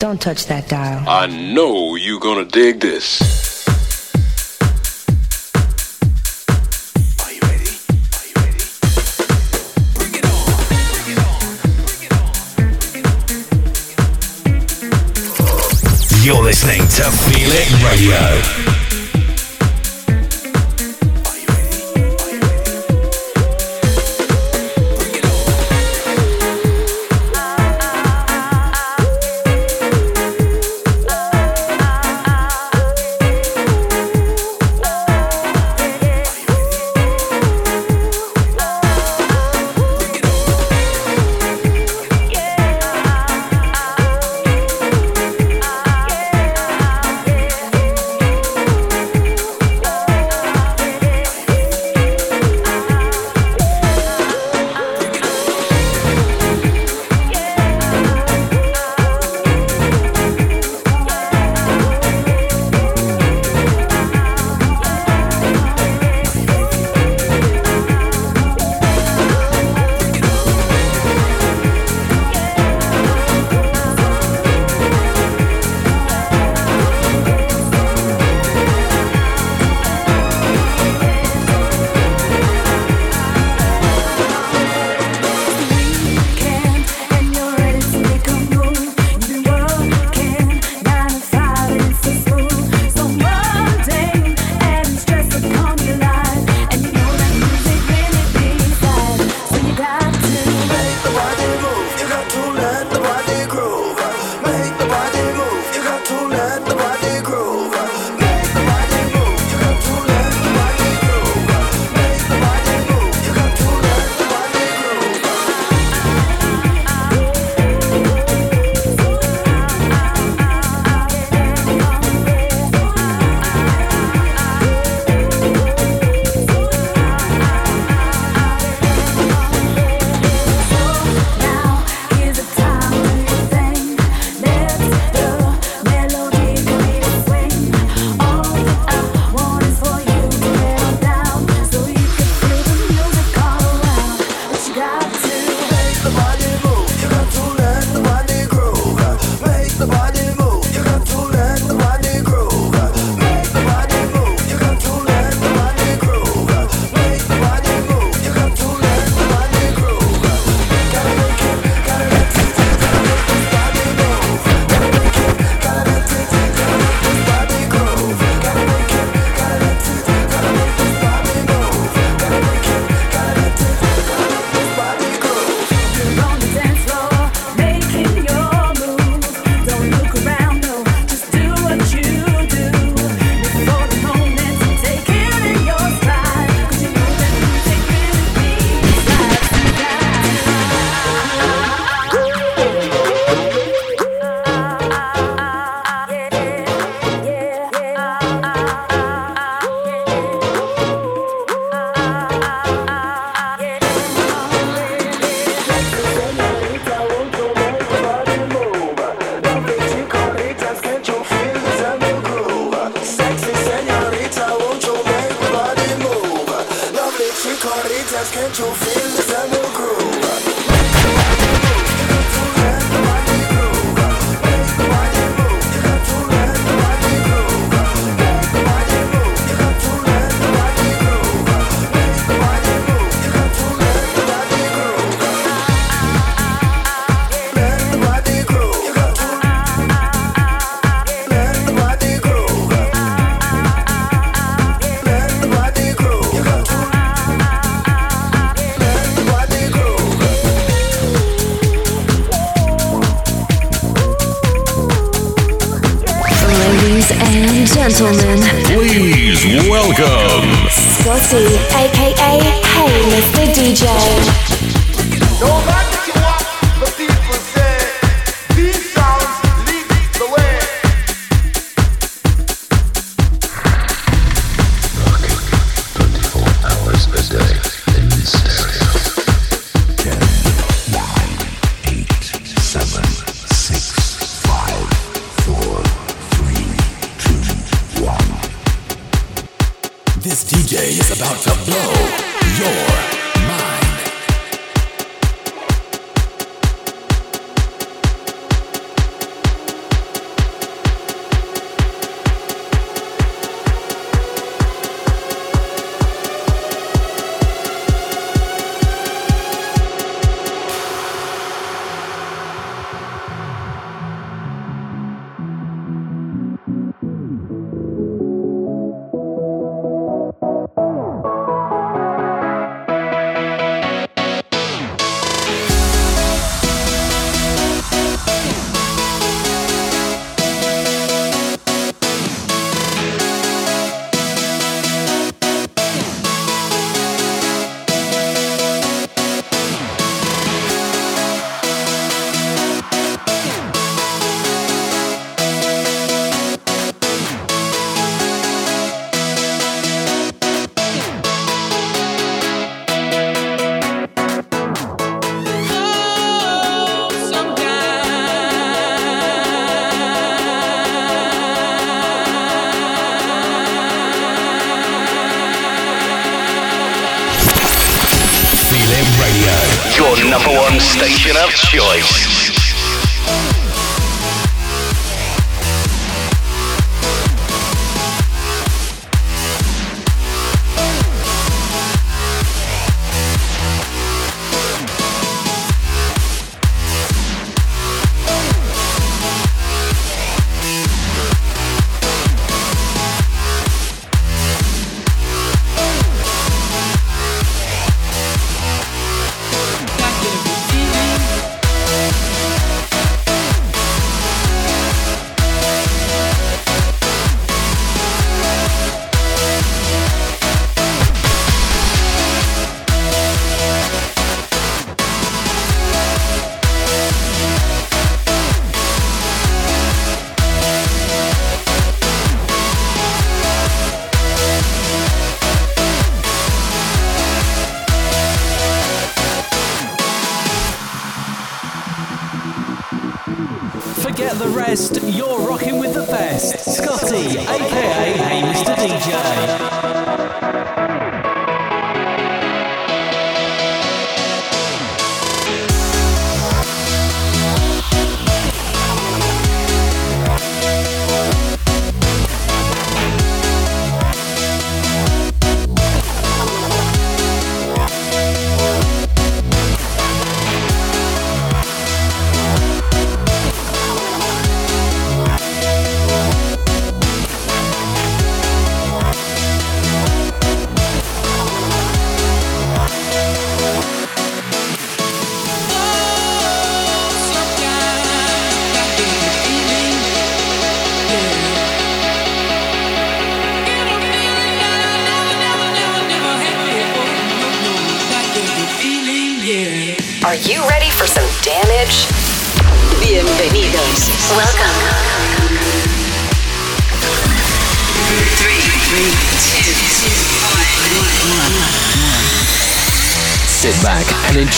Don't touch that dial. I know you're gonna dig this. Are You're you ready? Bring it on, bring it on, bring it on, bring it on, bring it on You're listening to Feel It Radio.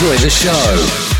Enjoy the show.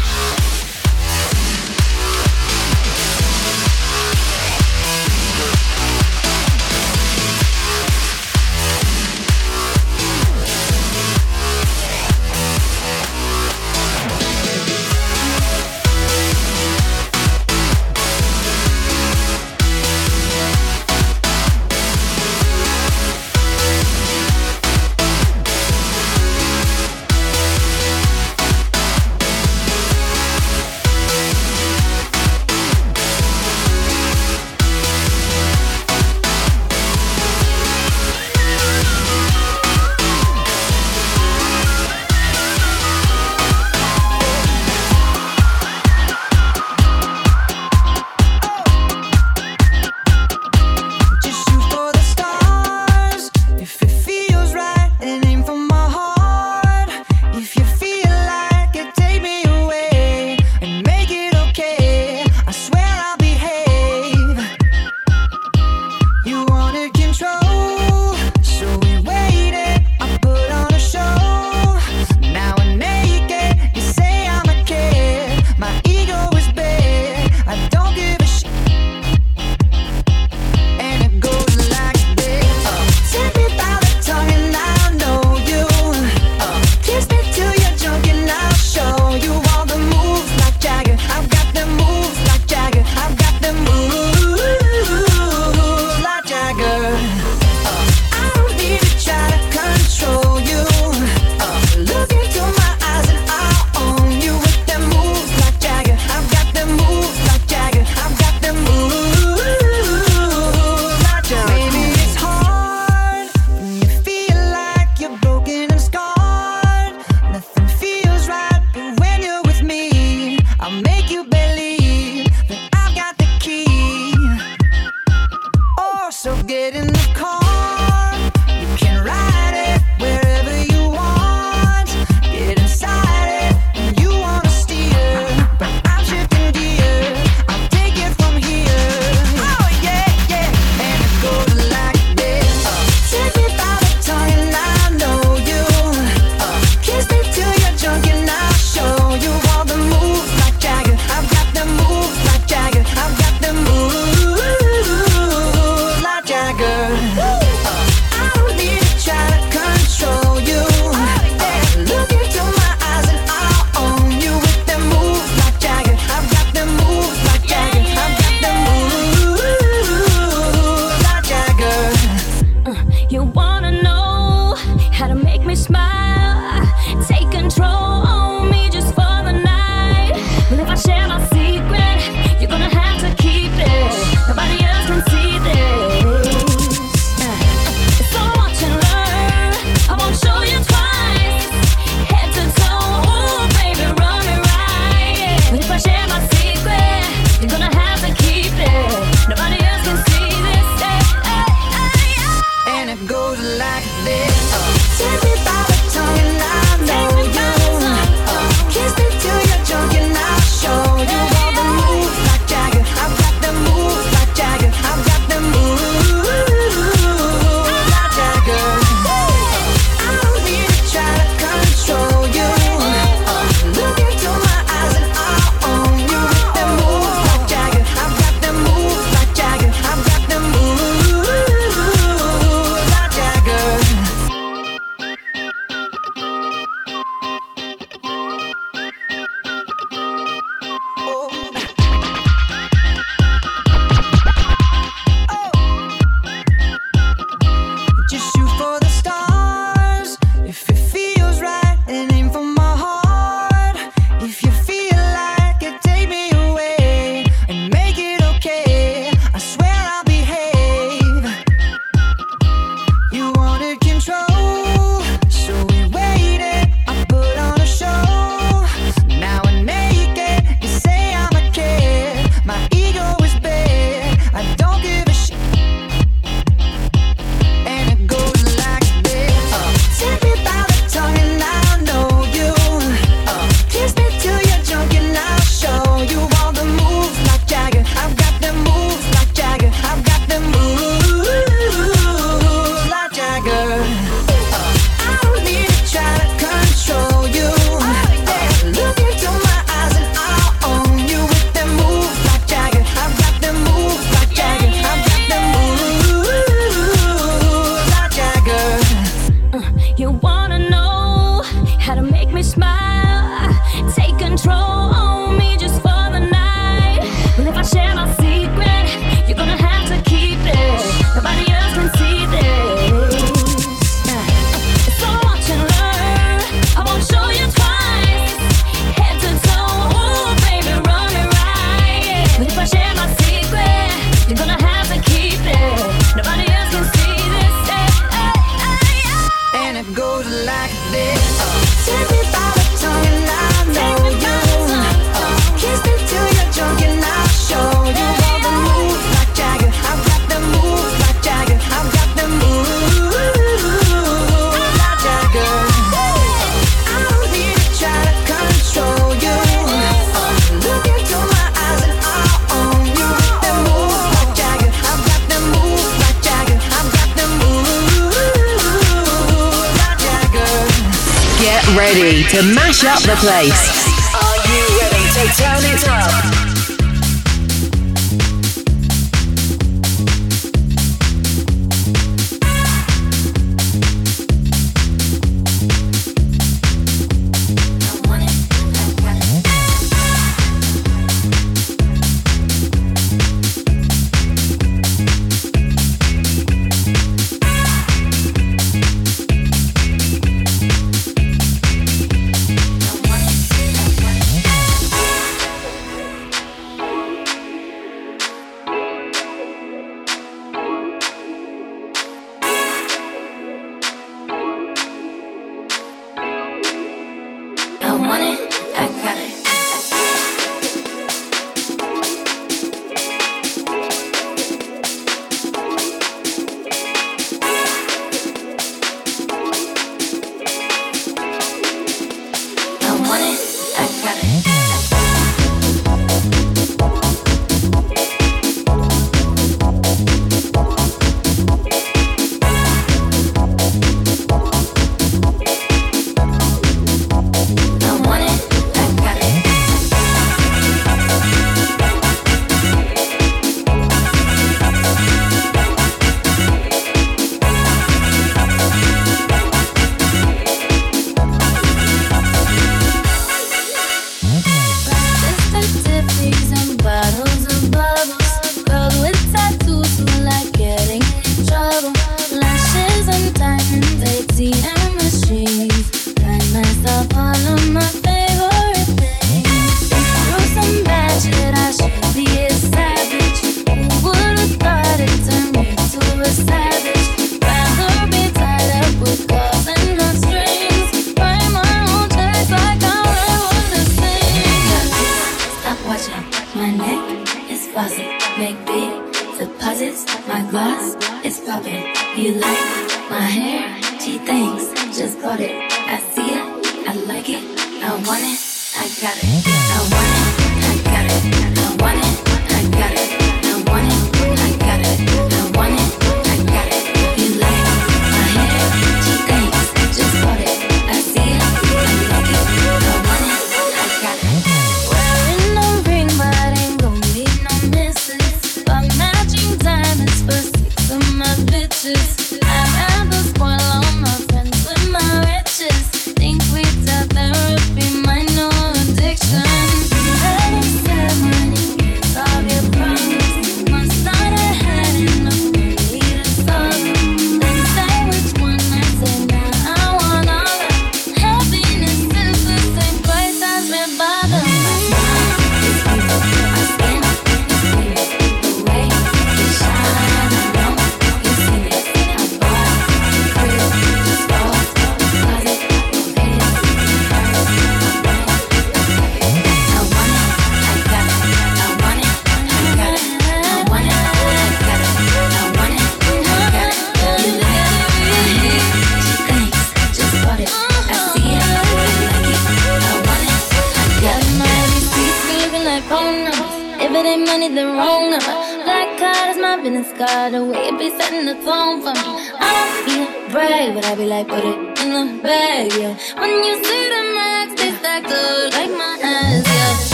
back the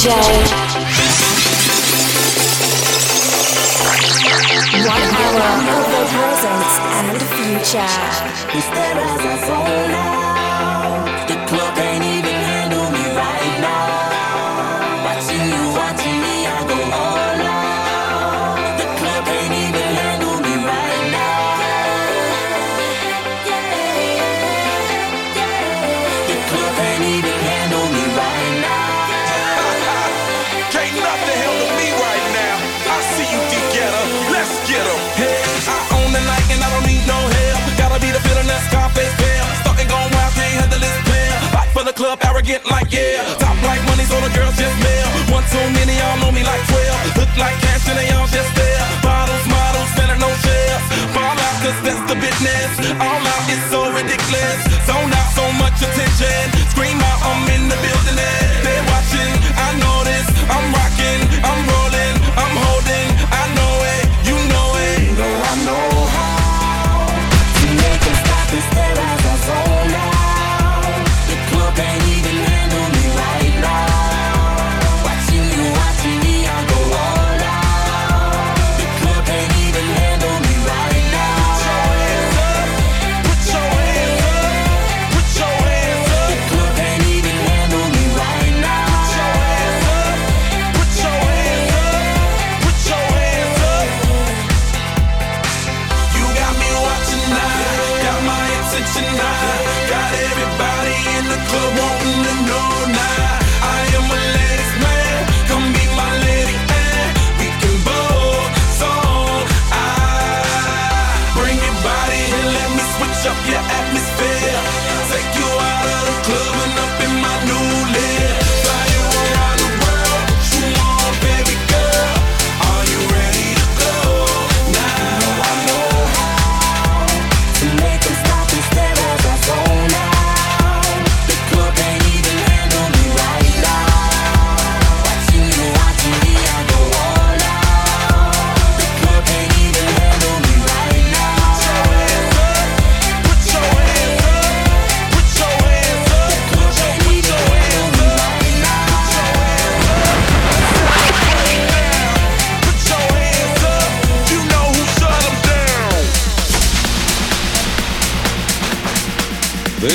DJ. One hour of the present and future. One too many, y'all know me like 12. Look like cash and they all just there. Bottles, models, better no shares. Fall out, cause that's the business. All out is so ridiculous. Zone out so much attention. Scream out, I'm in the building. Now.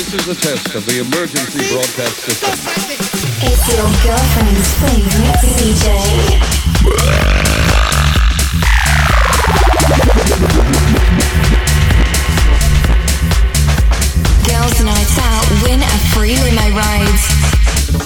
This is a test of the emergency broadcast system. It's your girlfriend's favorite DJ. Girls' nights out win a free limo ride.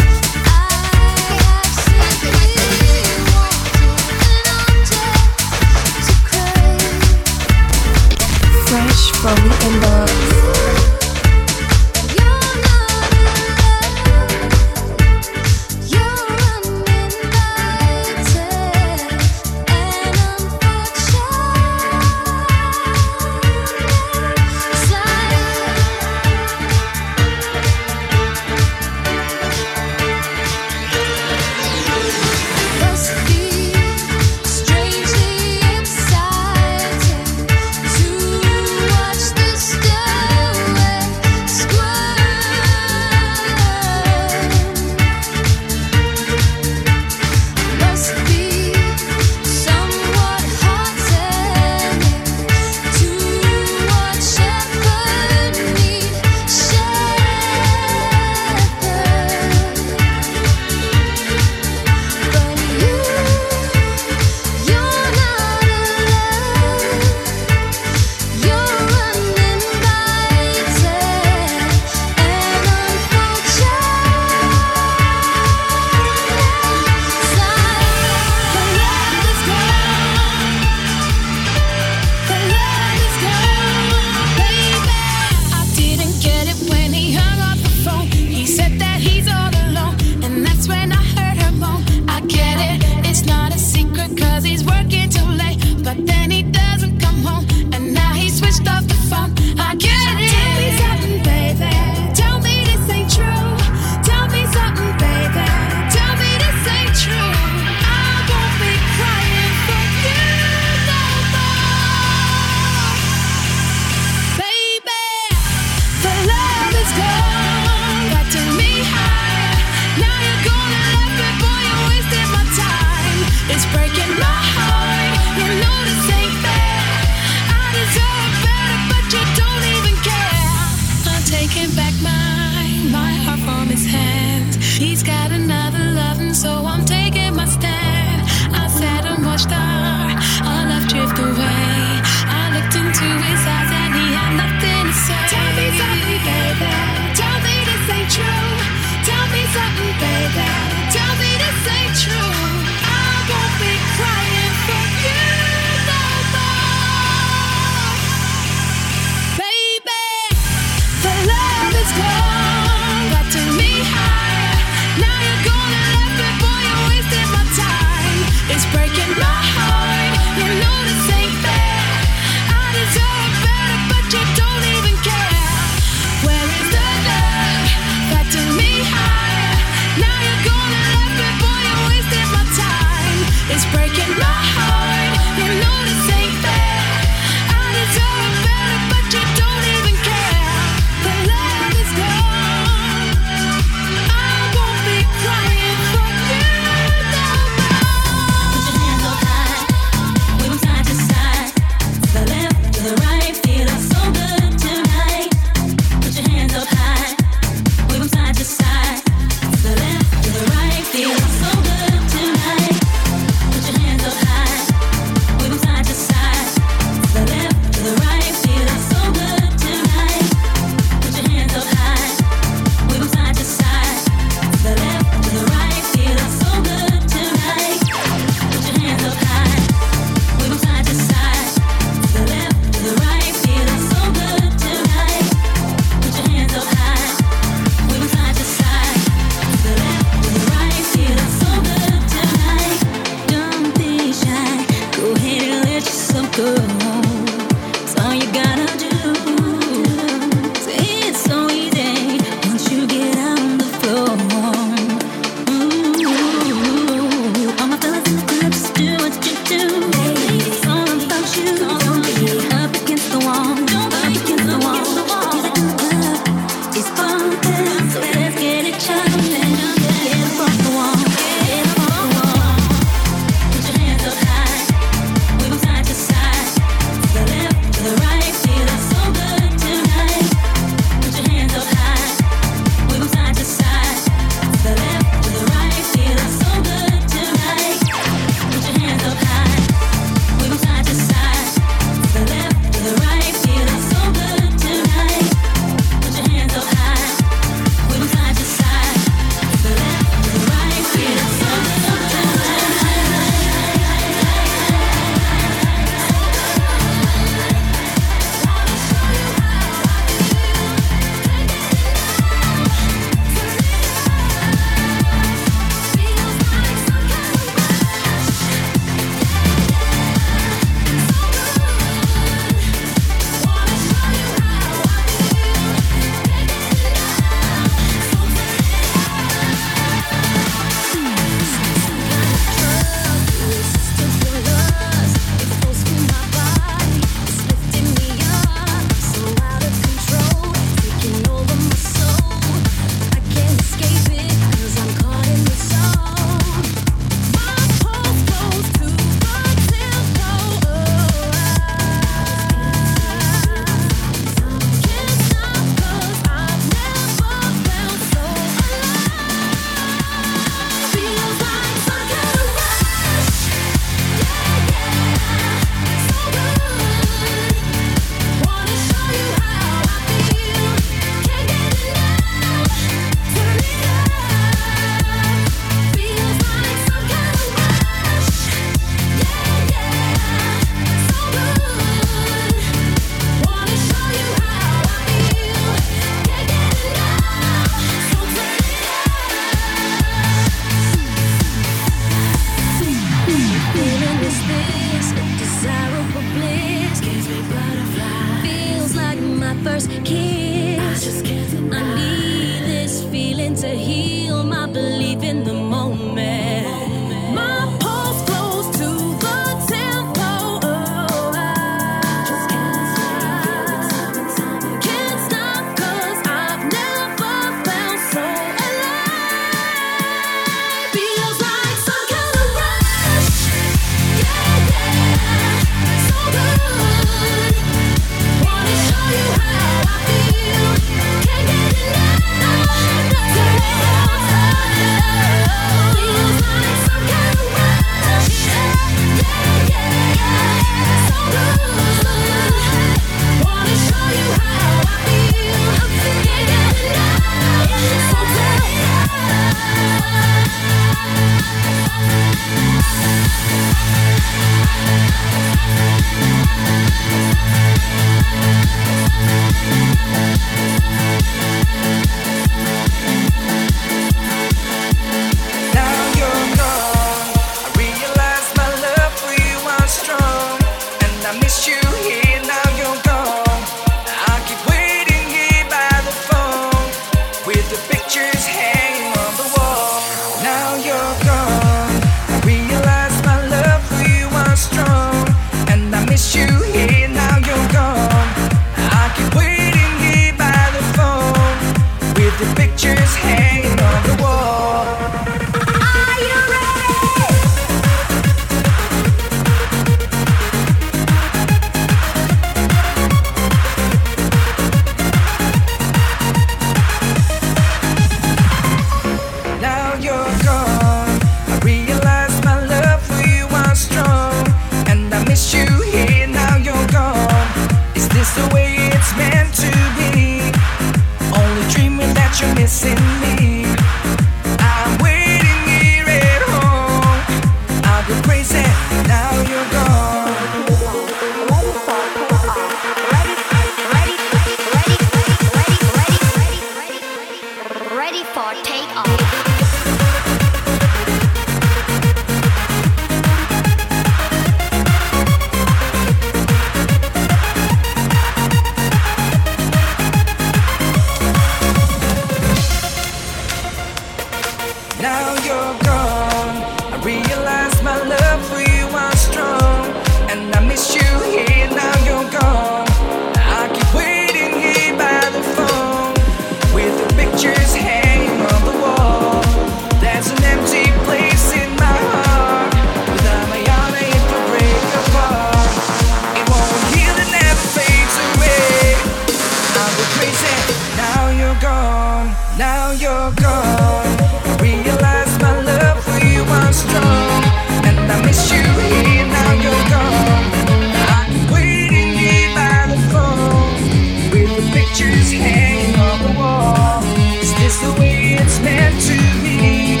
pictures hanging on the wall. Is this the way it's meant to be?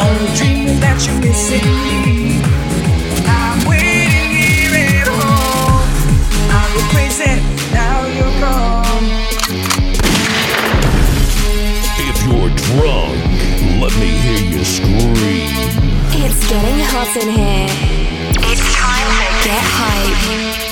Only dreaming that you're missing me. I'm waiting here at home. I go crazy, now you're gone. If you're drunk, let me hear you scream. It's getting hot in here. It's time to get hype.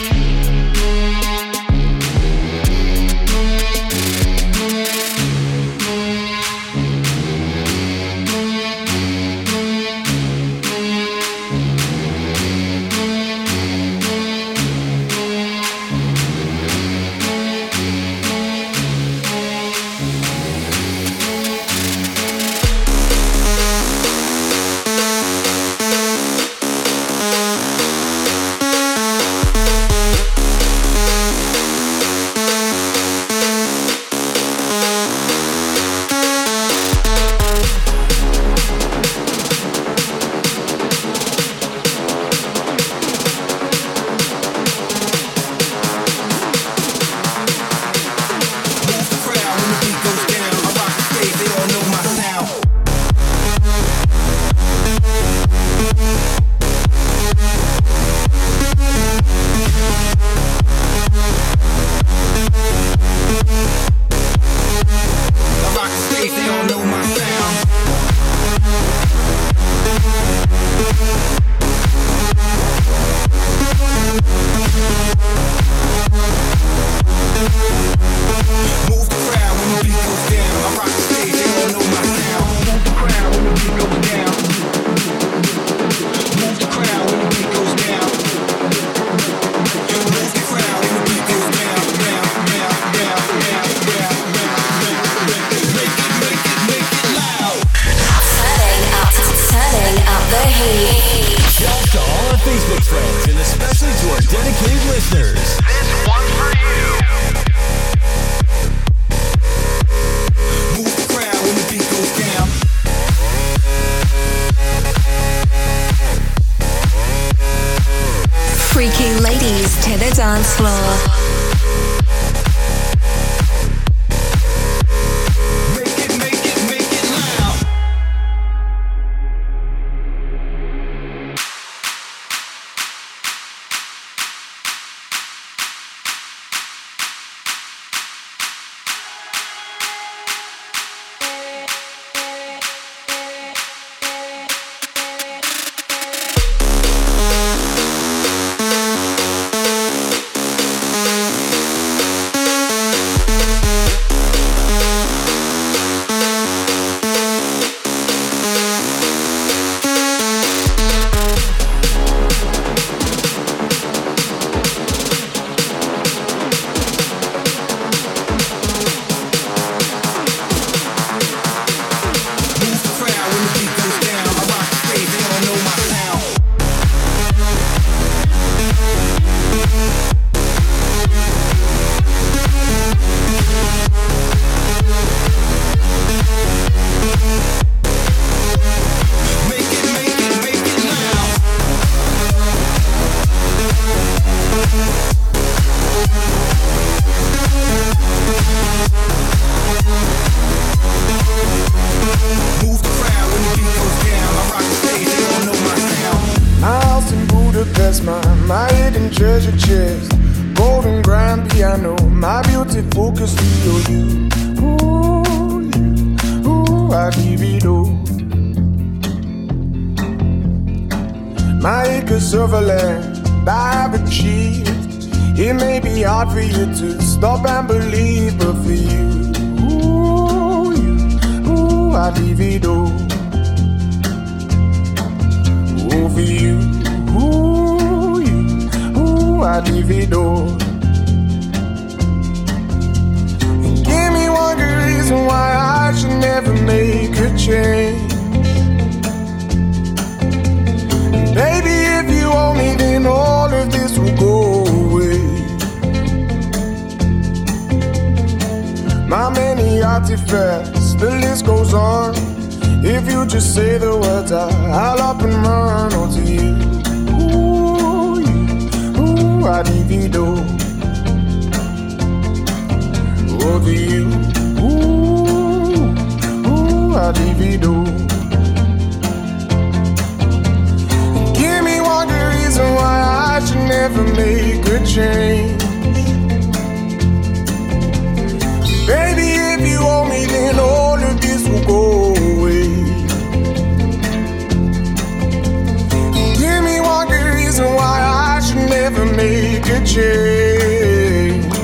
For you to stop and believe, but for you, ooh, you, ooh, I divido. Ooh, for you, ooh, you, ooh, I divido. And give me one good reason why I should never make a change. Many artifacts, the list goes on. If you just say the words, I'll up and run onto you. Ooh, you, ooh, I divido. Over you, ooh, ooh, I divido. Give me one good reason why I should never make a change. Baby, if you owe me, then all of this will go away. Give me one good reason why I should never make a change.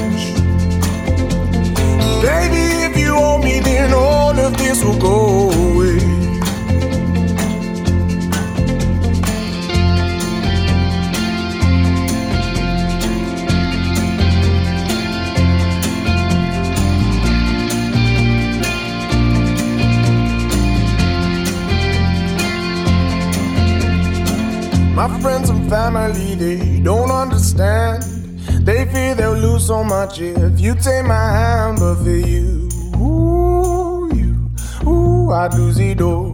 Baby, if you owe me, then all of this will go My friends and family, they don't understand. They fear they'll lose so much if you take my hand, but for you, ooh, you, ooh, I do zido. Ooh,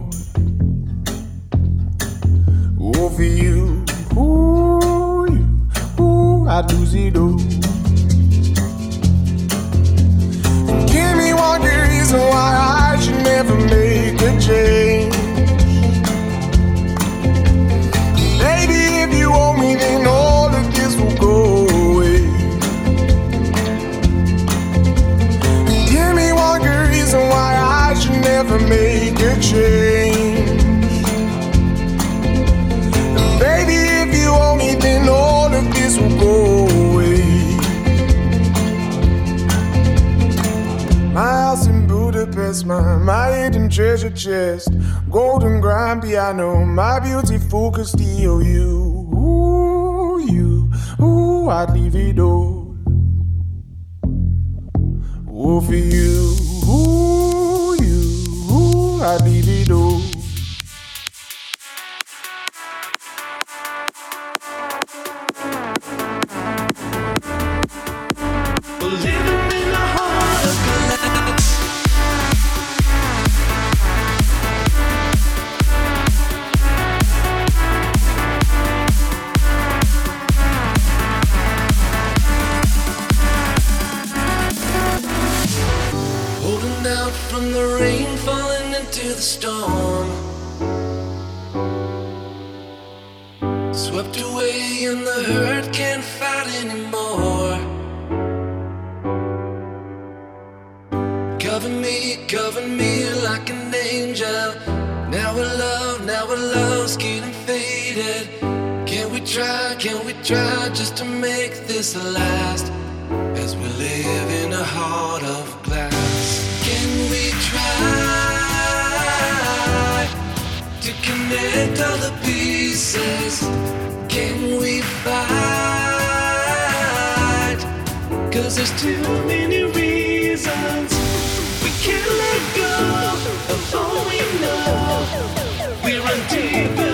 my beautiful Castillo, you, try, just to make this last? As we live in a heart of glass. Can we try to connect all the pieces? Can we fight? Cause there's too many reasons we can't let go of all we know. We run deep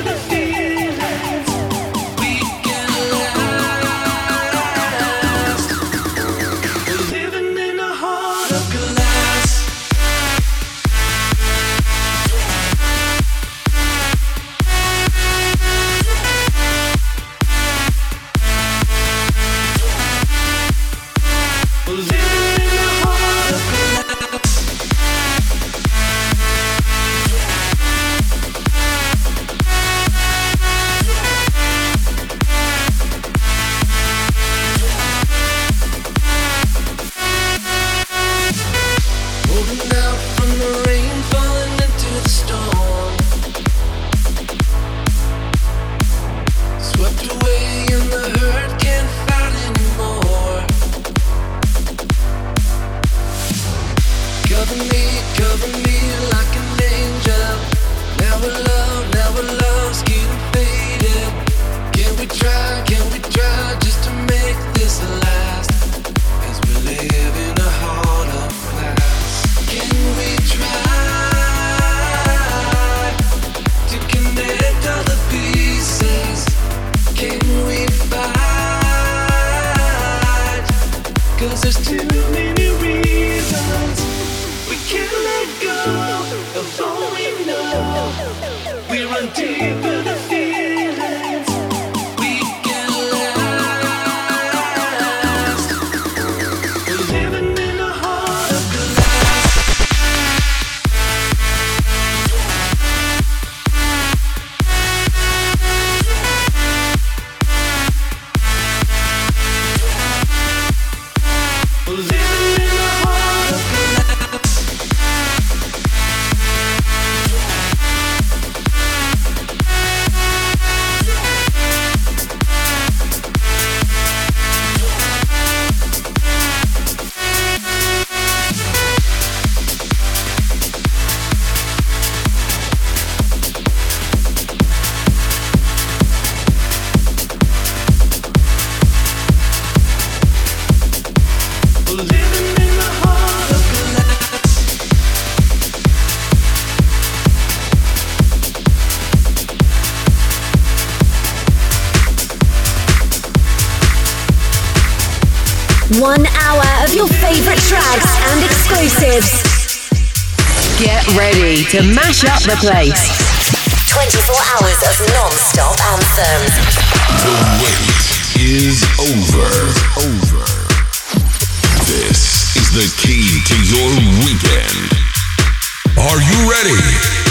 exclusives. Get ready to mash up the place. 24 hours of non-stop anthems. The wait is over. Over. This is the key to your weekend. Are you ready?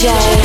DJ.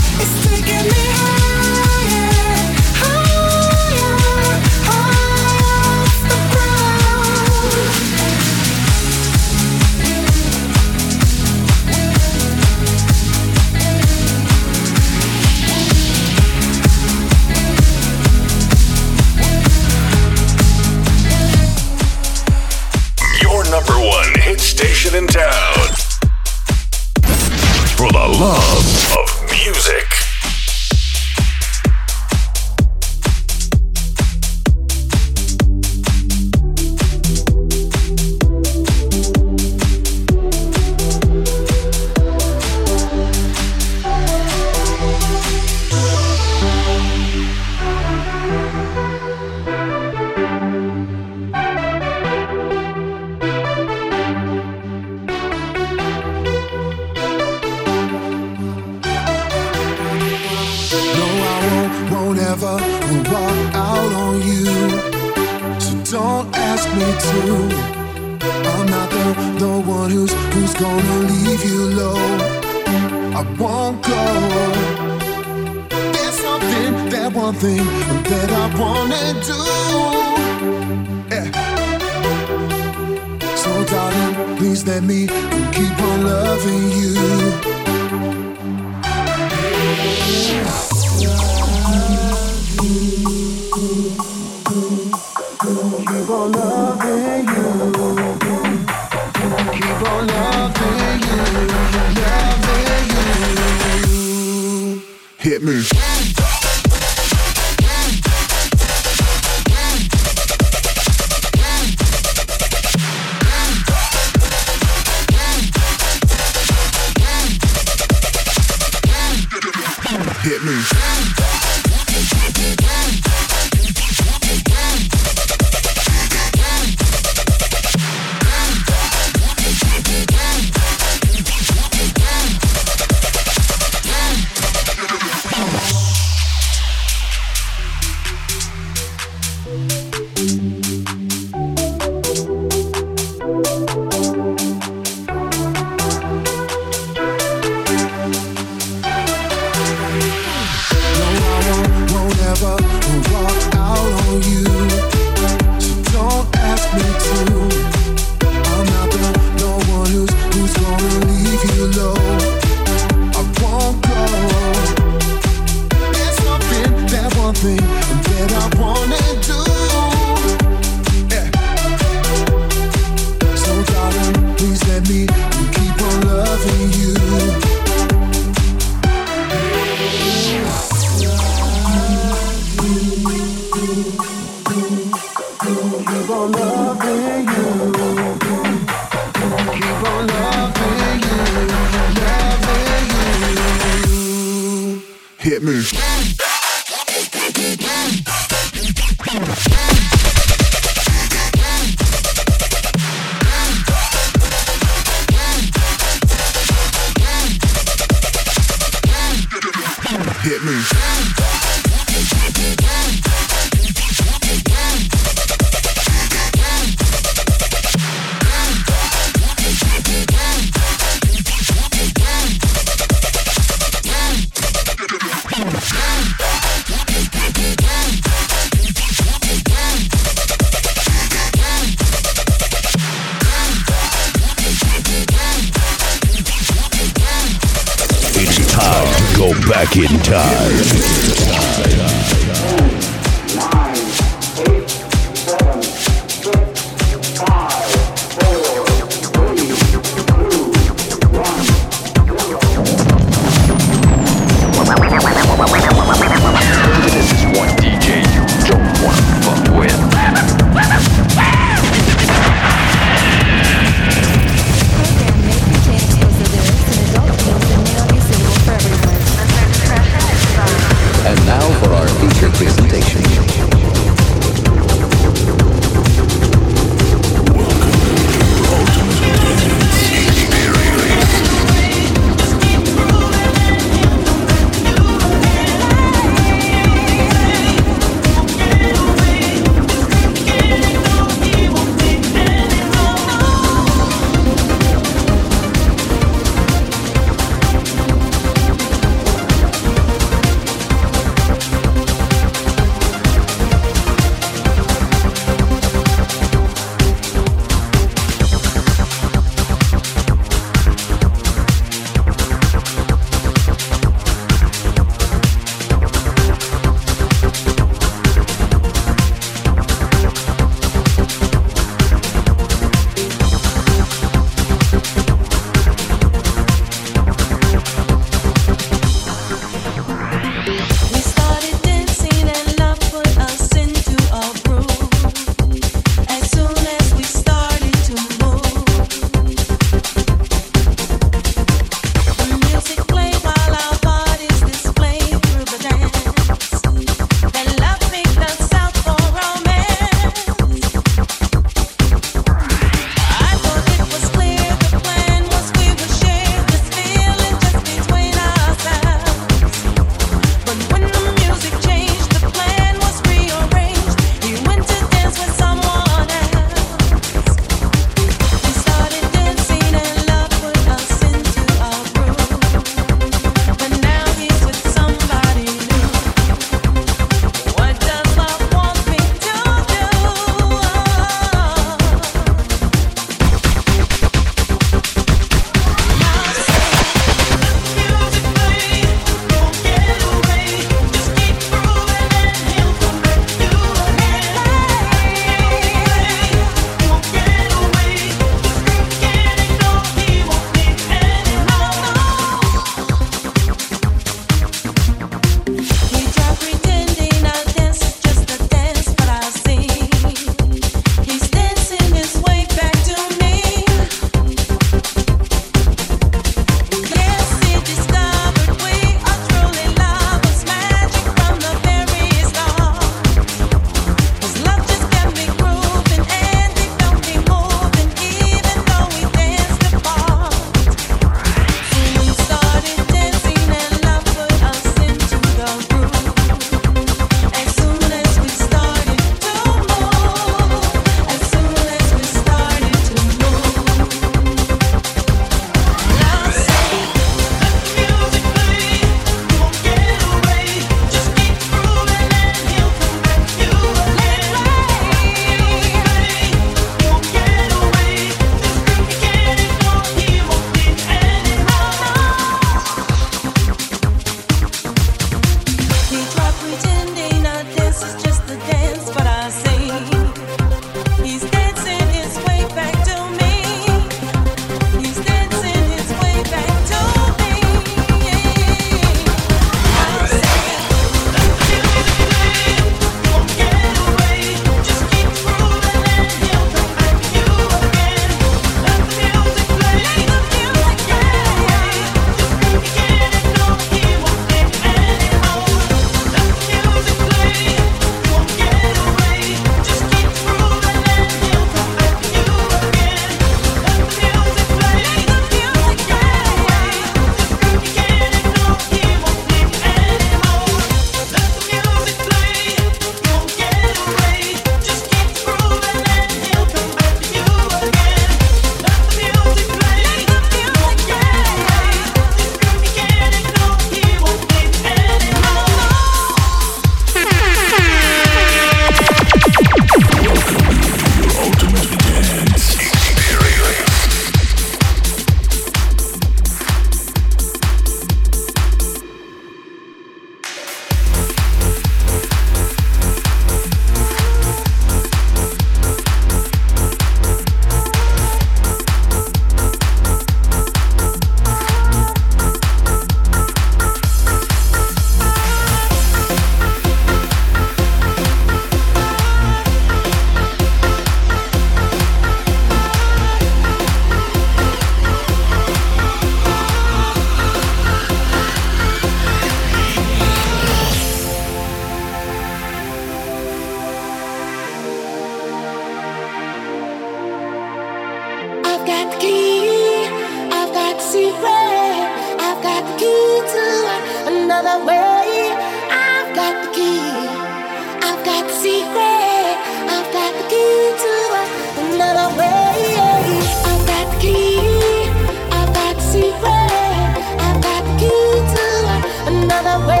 Thank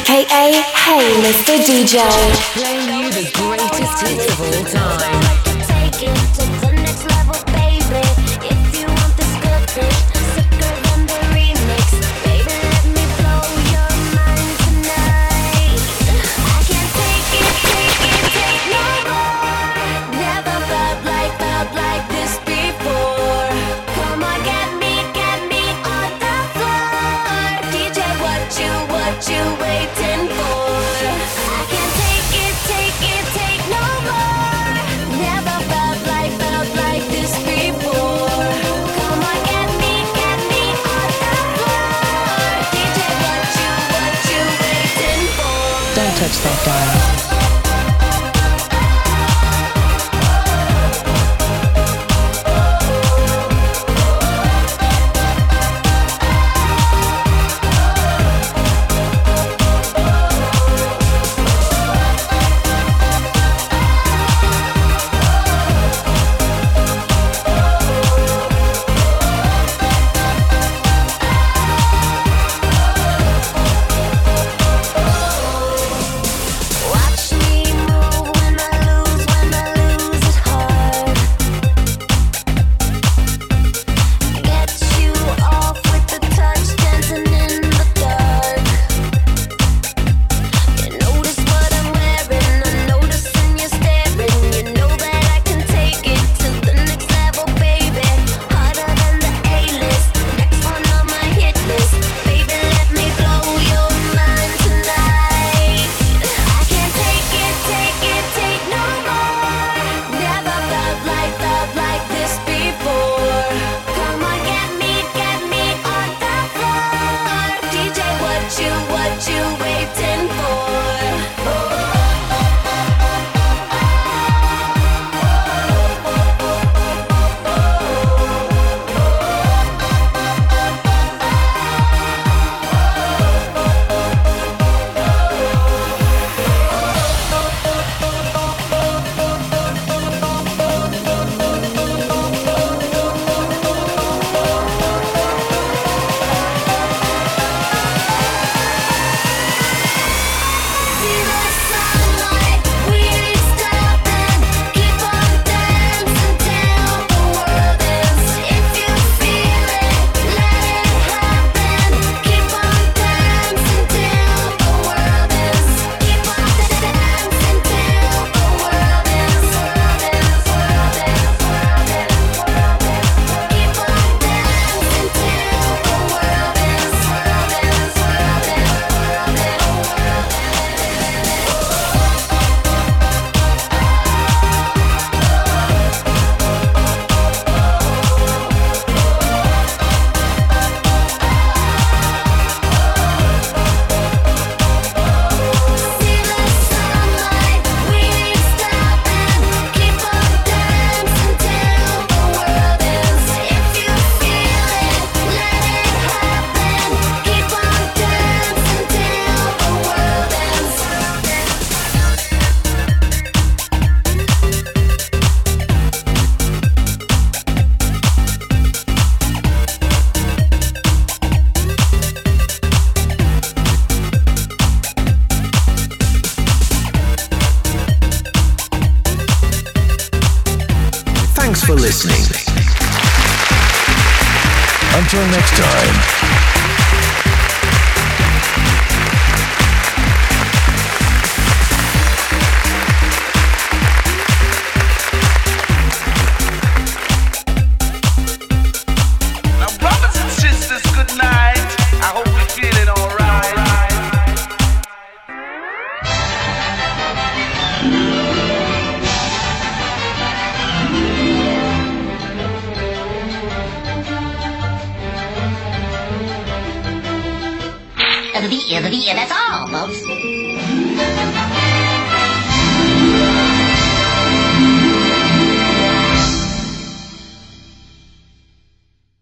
aka Hey Mr. DJ.